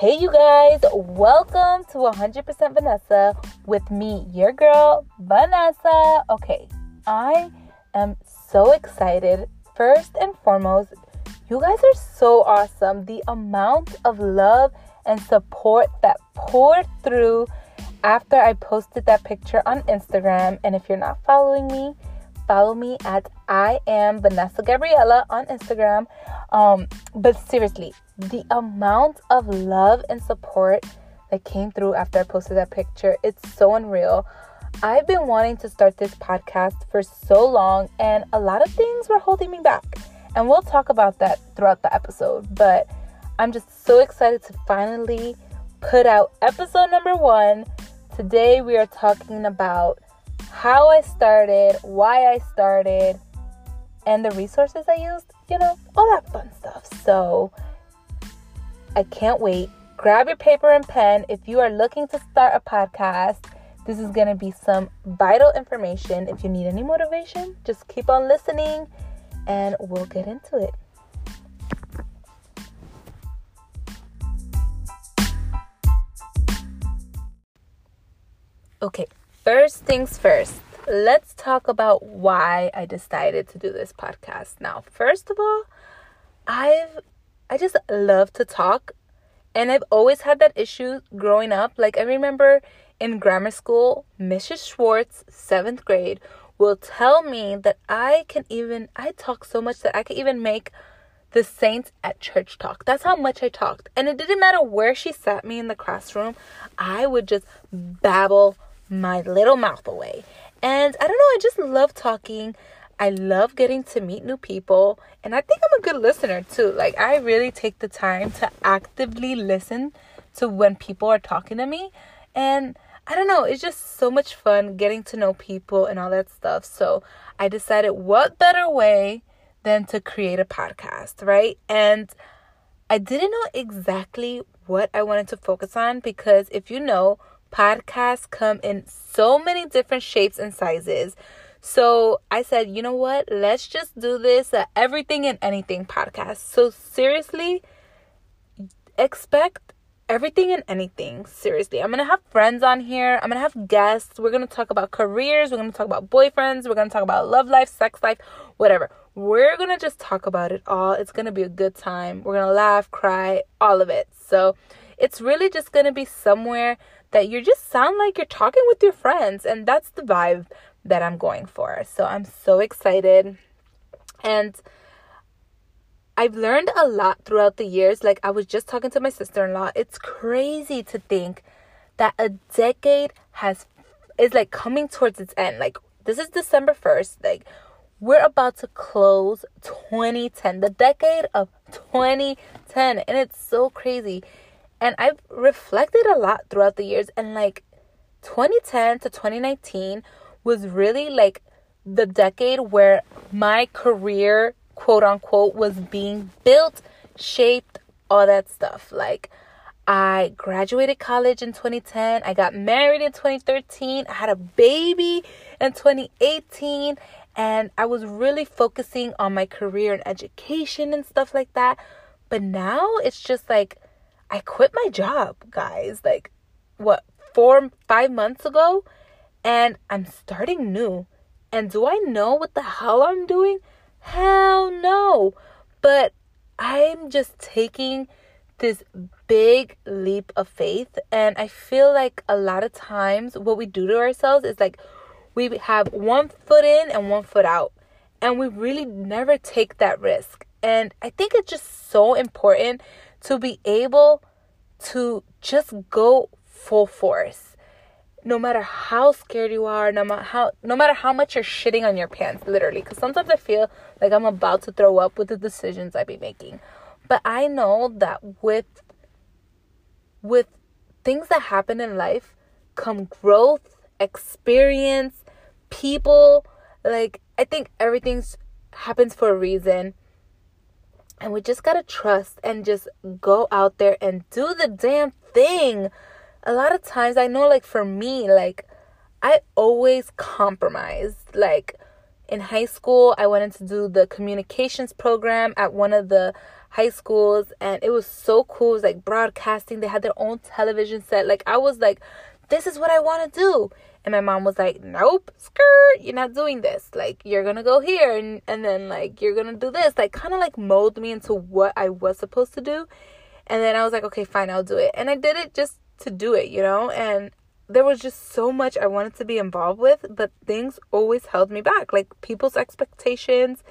Hey, you guys, welcome to 100% Vanessa with me, your girl, Vanessa. Okay, I am so excited. First and foremost, you guys are so awesome. The amount of love and support that poured through after I posted that picture on Instagram. And if you're not following me, follow me at I am Vanessa Gabriella on Instagram. Um, but seriously, the amount of love and support that came through after I posted that picture, it's so unreal. I've been wanting to start this podcast for so long, and a lot of things were holding me back. And we'll talk about that throughout the episode. But I'm just so excited to finally put out episode number one. Today, we are talking about how I started, why I started, and the resources I used, you know, all that fun stuff. So I can't wait. Grab your paper and pen if you are looking to start a podcast. This is going to be some vital information. If you need any motivation, just keep on listening and we'll get into it. Okay, First things first, let's talk about why I decided to do this podcast. Now, first of all, I've I just love to talk and I've always had that issue growing up. Like I remember in grammar school, Mrs. Schwartz, 7th grade, will tell me that I can even I talk so much that I can even make the saints at church talk. That's how much I talked. And it didn't matter where she sat me in the classroom, I would just babble my little mouth away. And I don't know, I just love talking. I love getting to meet new people. And I think I'm a good listener too. Like, I really take the time to actively listen to when people are talking to me. And I don't know, it's just so much fun getting to know people and all that stuff. So I decided, what better way than to create a podcast, right? And I didn't know exactly what I wanted to focus on because if you know, podcasts come in so many different shapes and sizes. So I said, you know what? Let's just do this uh, everything and anything podcast. So seriously, expect everything and anything. Seriously, I'm gonna have friends on here. I'm gonna have guests. We're gonna talk about careers. We're gonna talk about boyfriends. We're gonna talk about love life, sex life, whatever. We're gonna just talk about it all. It's gonna be a good time. We're gonna laugh, cry, all of it. So it's really just gonna be somewhere that you just sound like you're talking with your friends and that's the vibe that I'm going for. So I'm so excited and I've learned a lot throughout the years. Like I was just talking to my sister-in-law. It's crazy to think that a decade has is like coming towards its end. Like this is December 1st. Like we're about to close 2010, the decade of 2010, and it's so crazy. And I've reflected a lot throughout the years and like 2010 to 2019 was really like the decade where my career, quote unquote, was being built, shaped, all that stuff. Like I graduated college in 2010, I got married in 2013, I had a baby in 2018, and I was really focusing on my career and education and stuff like that. But now it's just like I quit my job, guys, like what, four, five months ago, and I'm starting new. And do I know what the hell I'm doing? Hell no. But I'm just taking this big leap of faith. And I feel like a lot of times what we do to ourselves is like we have one foot in and one foot out. And we really never take that risk. And I think it's just so important to be able to just go full force. No matter how scared you are no matter how no matter how much you're shitting on your pants literally. Because sometimes i feel like i'm about to throw up with the decisions i be making. But i know that with with things that happen in life come growth experience people like i think everything's happens for a reason and we just gotta trust and just go out there and do the damn thing. A lot of times, I know, like, for me, like, I always compromised. Like, in high school, I wanted to do the communications program at one of the high schools and it was so cool. It was like broadcasting. They had their own television set. Like I was like, this is what I want to do. And my mom was like, nope, skirt, you're not doing this. Like, you're gonna go here and, and then, like, you're gonna do this. Like, kind of like mold me into what I was supposed to do. And then I was like, okay, fine, I'll do it. And I did it just to do it, you know? And there was just so much I wanted to be involved with, but things always held me back. Like, people's expectations,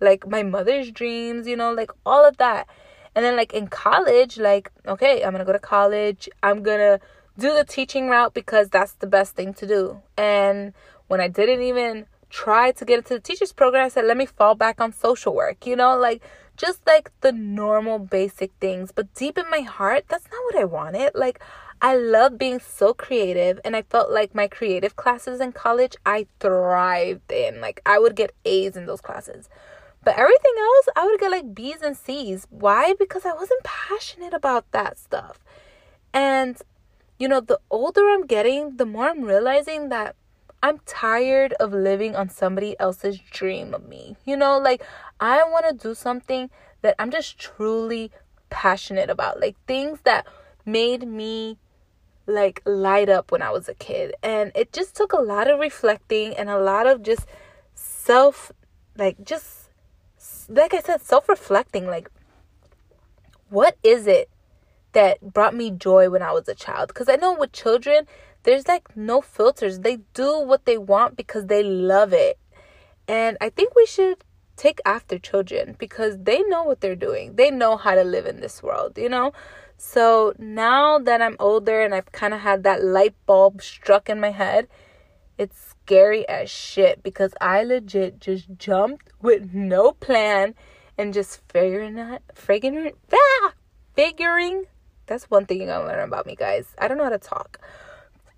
like my mother's dreams, you know, like all of that. And then, like, in college, like, okay, I'm gonna go to college. I'm gonna do the teaching route because that's the best thing to do. And when I didn't even try to get into the teachers program, I said, let me fall back on social work, you know, like just like the normal basic things. But deep in my heart, that's not what I wanted. Like, I love being so creative, and I felt like my creative classes in college, I thrived in. Like, I would get A's in those classes. But everything else, I would get like B's and C's. Why? Because I wasn't passionate about that stuff. And you know, the older I'm getting, the more I'm realizing that I'm tired of living on somebody else's dream of me. You know, like I want to do something that I'm just truly passionate about, like things that made me like light up when I was a kid. And it just took a lot of reflecting and a lot of just self like just like I said self reflecting like what is it that brought me joy when I was a child. Because I know with children, there's like no filters. They do what they want because they love it. And I think we should take after children because they know what they're doing. They know how to live in this world, you know? So now that I'm older and I've kind of had that light bulb struck in my head, it's scary as shit because I legit just jumped with no plan and just figuring out, figuring, ah, figuring that's one thing you're gonna learn about me, guys. I don't know how to talk.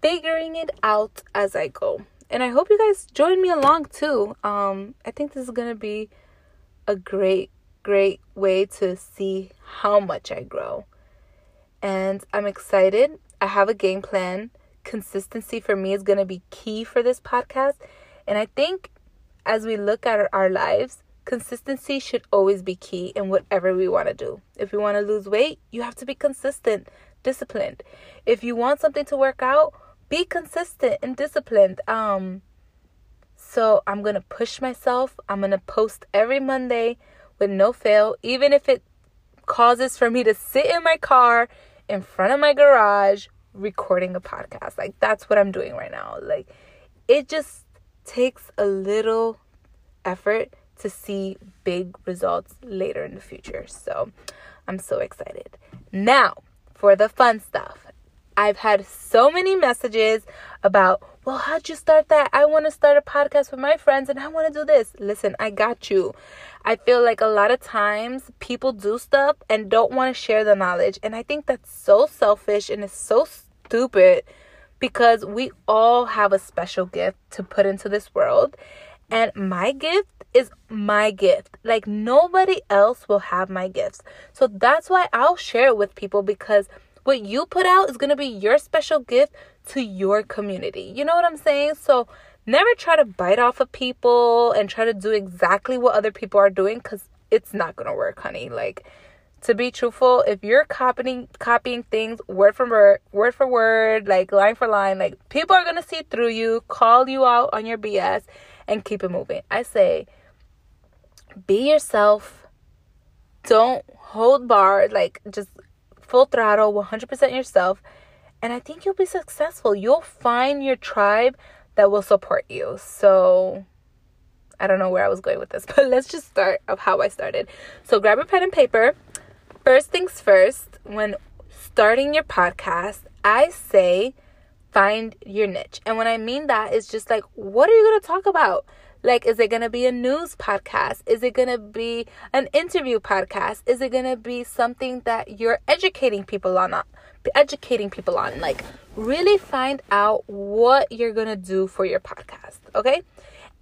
Figuring it out as I go. And I hope you guys join me along too. Um, I think this is gonna be a great, great way to see how much I grow. And I'm excited. I have a game plan. Consistency for me is gonna be key for this podcast. And I think as we look at our lives, Consistency should always be key in whatever we want to do. If we want to lose weight, you have to be consistent, disciplined. If you want something to work out, be consistent and disciplined. Um so I'm going to push myself. I'm going to post every Monday with no fail, even if it causes for me to sit in my car in front of my garage recording a podcast. Like that's what I'm doing right now. Like it just takes a little effort to see big results later in the future. So I'm so excited. Now, for the fun stuff. I've had so many messages about, well, how'd you start that? I want to start a podcast with my friends and I want to do this. Listen, I got you. I feel like a lot of times people do stuff and don't want to share the knowledge. And I think that's so selfish and it's so stupid because we all have a special gift to put into this world. And my gift is my gift. Like nobody else will have my gifts. So that's why I'll share it with people because what you put out is going to be your special gift to your community. You know what I'm saying? So never try to bite off of people and try to do exactly what other people are doing cuz it's not going to work, honey. Like to be truthful, if you're copying copying things word for word, word for word, like line for line, like people are going to see through you, call you out on your BS and keep it moving. I say be yourself. Don't hold bar, like just full throttle, 100% yourself. And I think you'll be successful. You'll find your tribe that will support you. So I don't know where I was going with this, but let's just start of how I started. So grab a pen and paper. First things first, when starting your podcast, I say find your niche. And when I mean that, it's just like, what are you going to talk about? Like, is it going to be a news podcast? Is it going to be an interview podcast? Is it going to be something that you're educating people on? Educating people on. Like, really find out what you're going to do for your podcast. Okay.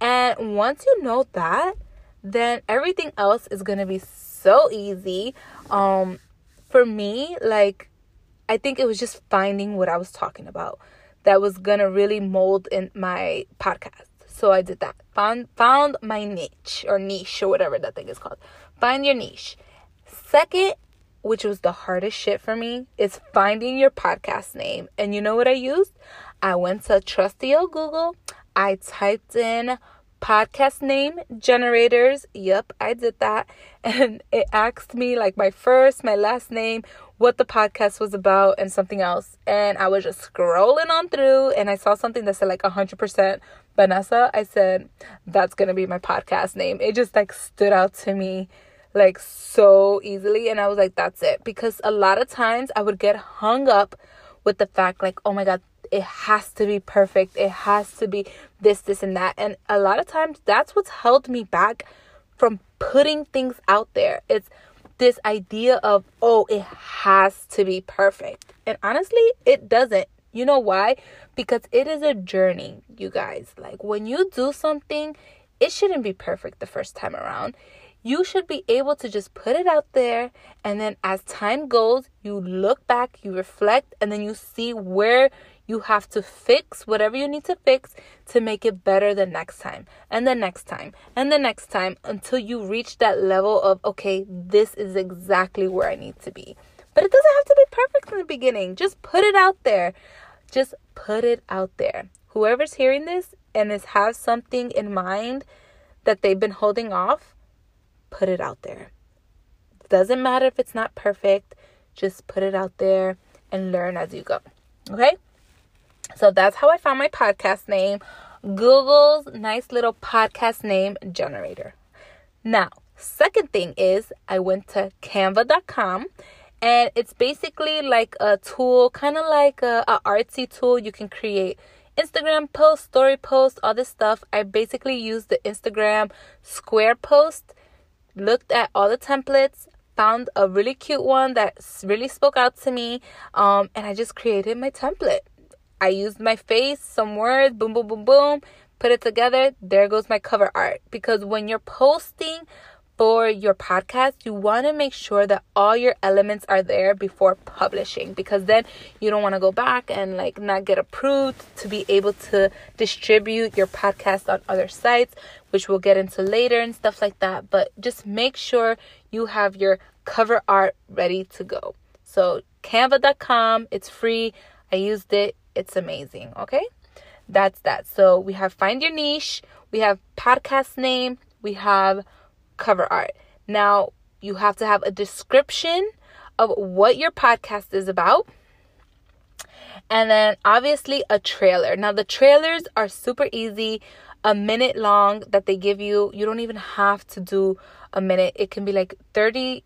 And once you know that, then everything else is going to be so easy. Um, for me, like, I think it was just finding what I was talking about that was to really mold in my podcast. So I did that. Found found my niche or niche or whatever that thing is called. Find your niche. second, which was the hardest shit for me, is finding your podcast name. And you know what I used? I went to trusty old Google. I typed in podcast name generators. Yep, I did that. And it asked me like my first, my last name, what the podcast was about, and something else. And I was just scrolling on through and I saw something that said like 100% Vanessa. I said, that's going to be my podcast name. It just like stood out to me like so easily. And I was like, that's it. Because a lot of times I would get hung up with the fact like, oh my God, it has to be perfect. It has to be this, this, and that. And a lot of times that's what's held me back from putting things out there. It's this idea of, oh, it has to be perfect. And honestly, it doesn't. You know why? Because it is a journey, you guys. Like when you do something, it shouldn't be perfect the first time around you should be able to just put it out there and then as time goes you look back you reflect and then you see where you have to fix whatever you need to fix to make it better the next time and the next time and the next time until you reach that level of okay this is exactly where i need to be but it doesn't have to be perfect in the beginning just put it out there just put it out there whoever's hearing this and is has something in mind that they've been holding off put it out there. Doesn't matter if it's not perfect, just put it out there and learn as you go. Okay? So that's how I found my podcast name Google's nice little podcast name generator. Now, second thing is I went to canva.com and it's basically like a tool, kind of like a, a artsy tool. You can create Instagram posts, story posts, all this stuff. I basically used the Instagram square post looked at all the templates, found a really cute one that really spoke out to me, um, and I just created my template. I used my face, some words, boom, boom, boom, boom, put it together. There goes my cover art. Because when you're posting for your podcast, you want to make sure that all your elements are there before publishing because then you don't want to go back and like not get approved to be able to distribute your podcast on other sites, which we'll get into later and stuff like that. But just make sure you have your cover art ready to go. So, canva.com, it's free. I used it, it's amazing. Okay, that's that. So, we have find your niche, we have podcast name, we have cover art. Now, you have to have a description of what your podcast is about. And then obviously a trailer. Now, the trailers are super easy, a minute long that they give you. You don't even have to do a minute, it can be like 30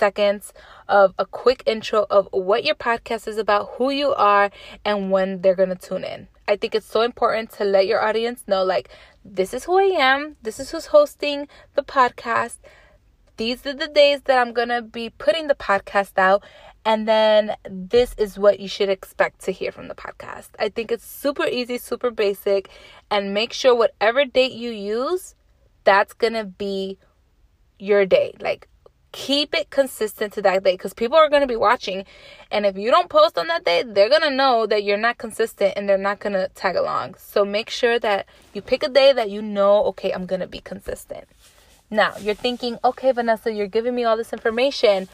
seconds of a quick intro of what your podcast is about, who you are, and when they're going to tune in. I think it's so important to let your audience know like this is who I am, this is who's hosting the podcast. These are the days that I'm going to be putting the podcast out and then this is what you should expect to hear from the podcast. I think it's super easy, super basic and make sure whatever date you use that's going to be your day. Like keep it consistent to that day because people are going to be watching and if you don't post on that day they're going to know that you're not consistent and they're not going to tag along. So make sure that you pick a day that you know okay i'm going to be consistent. Now you're thinking okay vanessa you're giving me all this information.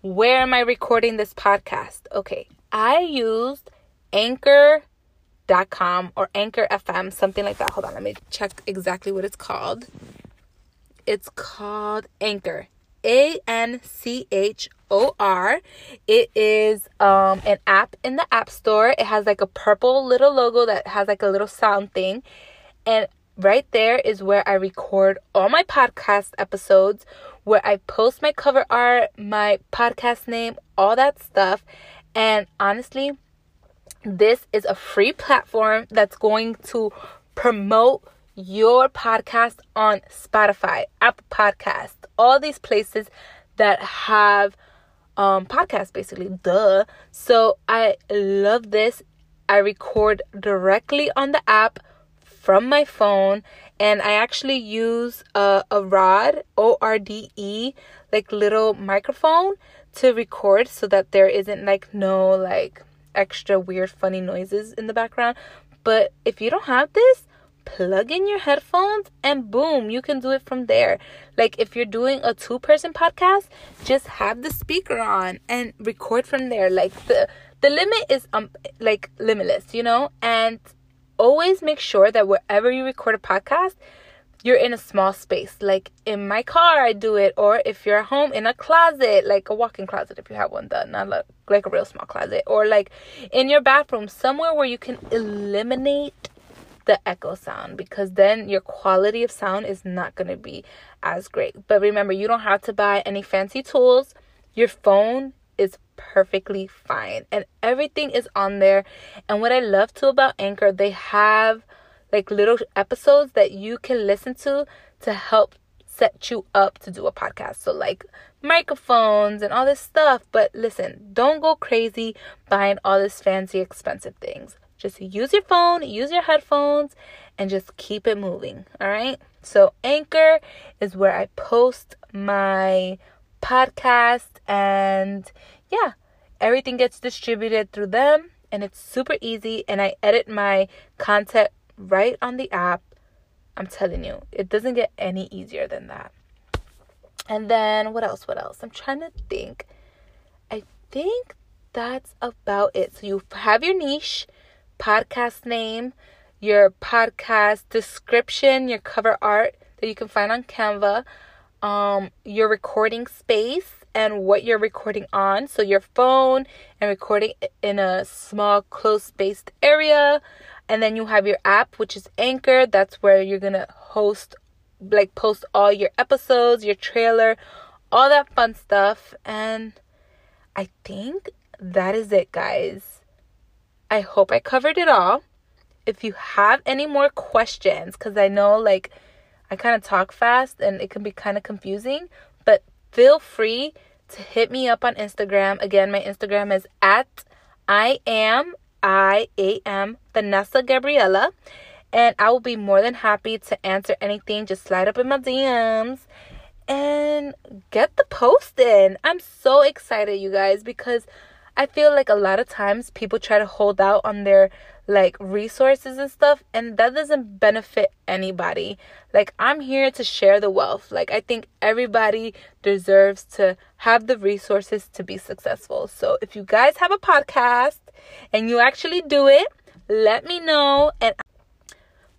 Where am i recording this podcast? Okay i used anchor.com or anchor fm something like that. Hold on let me check exactly what it's called. It's called anchor a N C H O R. It is um, an app in the App Store. It has like a purple little logo that has like a little sound thing. And right there is where I record all my podcast episodes, where I post my cover art, my podcast name, all that stuff. And honestly, this is a free platform that's going to promote your podcast on Spotify, Apple Podcast, all these places that have um podcasts basically. Duh. So i love this. I record directly on the app from my phone and i actually use a, a Rode o-r-d-e like little microphone to record so that there isn't like no like extra weird funny noises in the background. But if you don't have this plug in your headphones and boom, you can do it from there. Like if you're doing a two person podcast, just have the speaker on and record from there. Like the the limit is um like limitless, you know? And always make sure that wherever you record a podcast, you're in a small space. Like in my car, I do it, or if you're at home in a closet, like a walk in closet if you have one done, not like, like a real small closet, or like in your bathroom, somewhere where you can eliminate the echo sound because then your quality of sound is not going to be as great. But remember, you don't have to buy any fancy tools. Your phone is perfectly fine and everything is on there. And what I love too about Anchor, they have like little episodes that you can listen to to help set you up to do a podcast. So like microphones and all this stuff. But listen, don't go crazy buying all this fancy expensive things. Just use your phone, use your headphones, and just keep it moving. All right. So, Anchor is where I post my podcast, and yeah, everything gets distributed through them, and it's super easy. And I edit my content right on the app. I'm telling you, it doesn't get any easier than that. And then, what else? What else? I'm trying to think. I think that's about it. So, you have your niche podcast name, your podcast description, your cover art that you can find on Canva, um, your recording space and what you're recording on. So your phone and recording in a small close spaced area. And then you have your app, which is Anchor. That's where you're gonna host like post all your episodes, your trailer, all that fun stuff. And I think that is it, guys. I hope I covered it all. If you have any more questions, because I know like I kind of talk fast and it can be kind of confusing, but feel free to hit me up on Instagram. Again, my Instagram is at I am I A M Vanessa Gabriela. And I will be more than happy to answer anything. Just slide up in my DMs and get the post in. I'm so excited, you guys, because I feel like a lot of times people try to hold out on their like resources and stuff and that doesn't benefit anybody. Like I'm here to share the wealth. Like I think everybody deserves to have the resources to be successful. So if you guys have a podcast and you actually do it, let me know and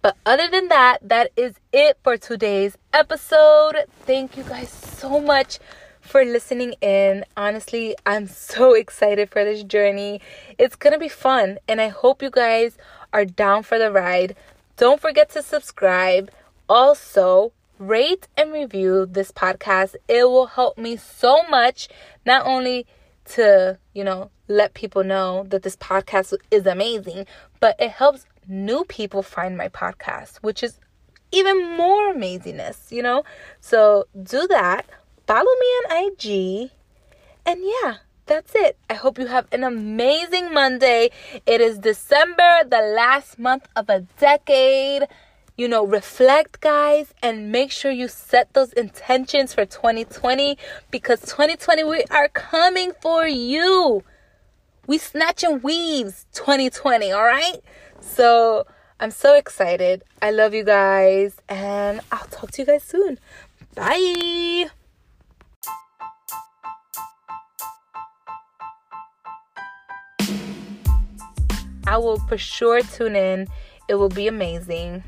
but other than that, that is it for today's episode. Thank you guys so much for listening in. Honestly, I'm so excited for this journey. It's going to be fun, and I hope you guys are down for the ride. Don't forget to subscribe. Also, rate and review this podcast. It will help me so much, not only to, you know, let people know that this podcast is amazing, but it helps new people find my podcast, which is even more amazingness, you know? So do that follow me on IG. And yeah, that's it. I hope you have an amazing Monday. It is December, the last month of a decade. You know, reflect, guys, and make sure you set those intentions for 2020 because 2020 we are coming for you. We snatch and weaves 2020, all right? So I'm so excited. I love you guys, and I'll talk to you guys soon. Bye. I will for sure tune in. It will be amazing.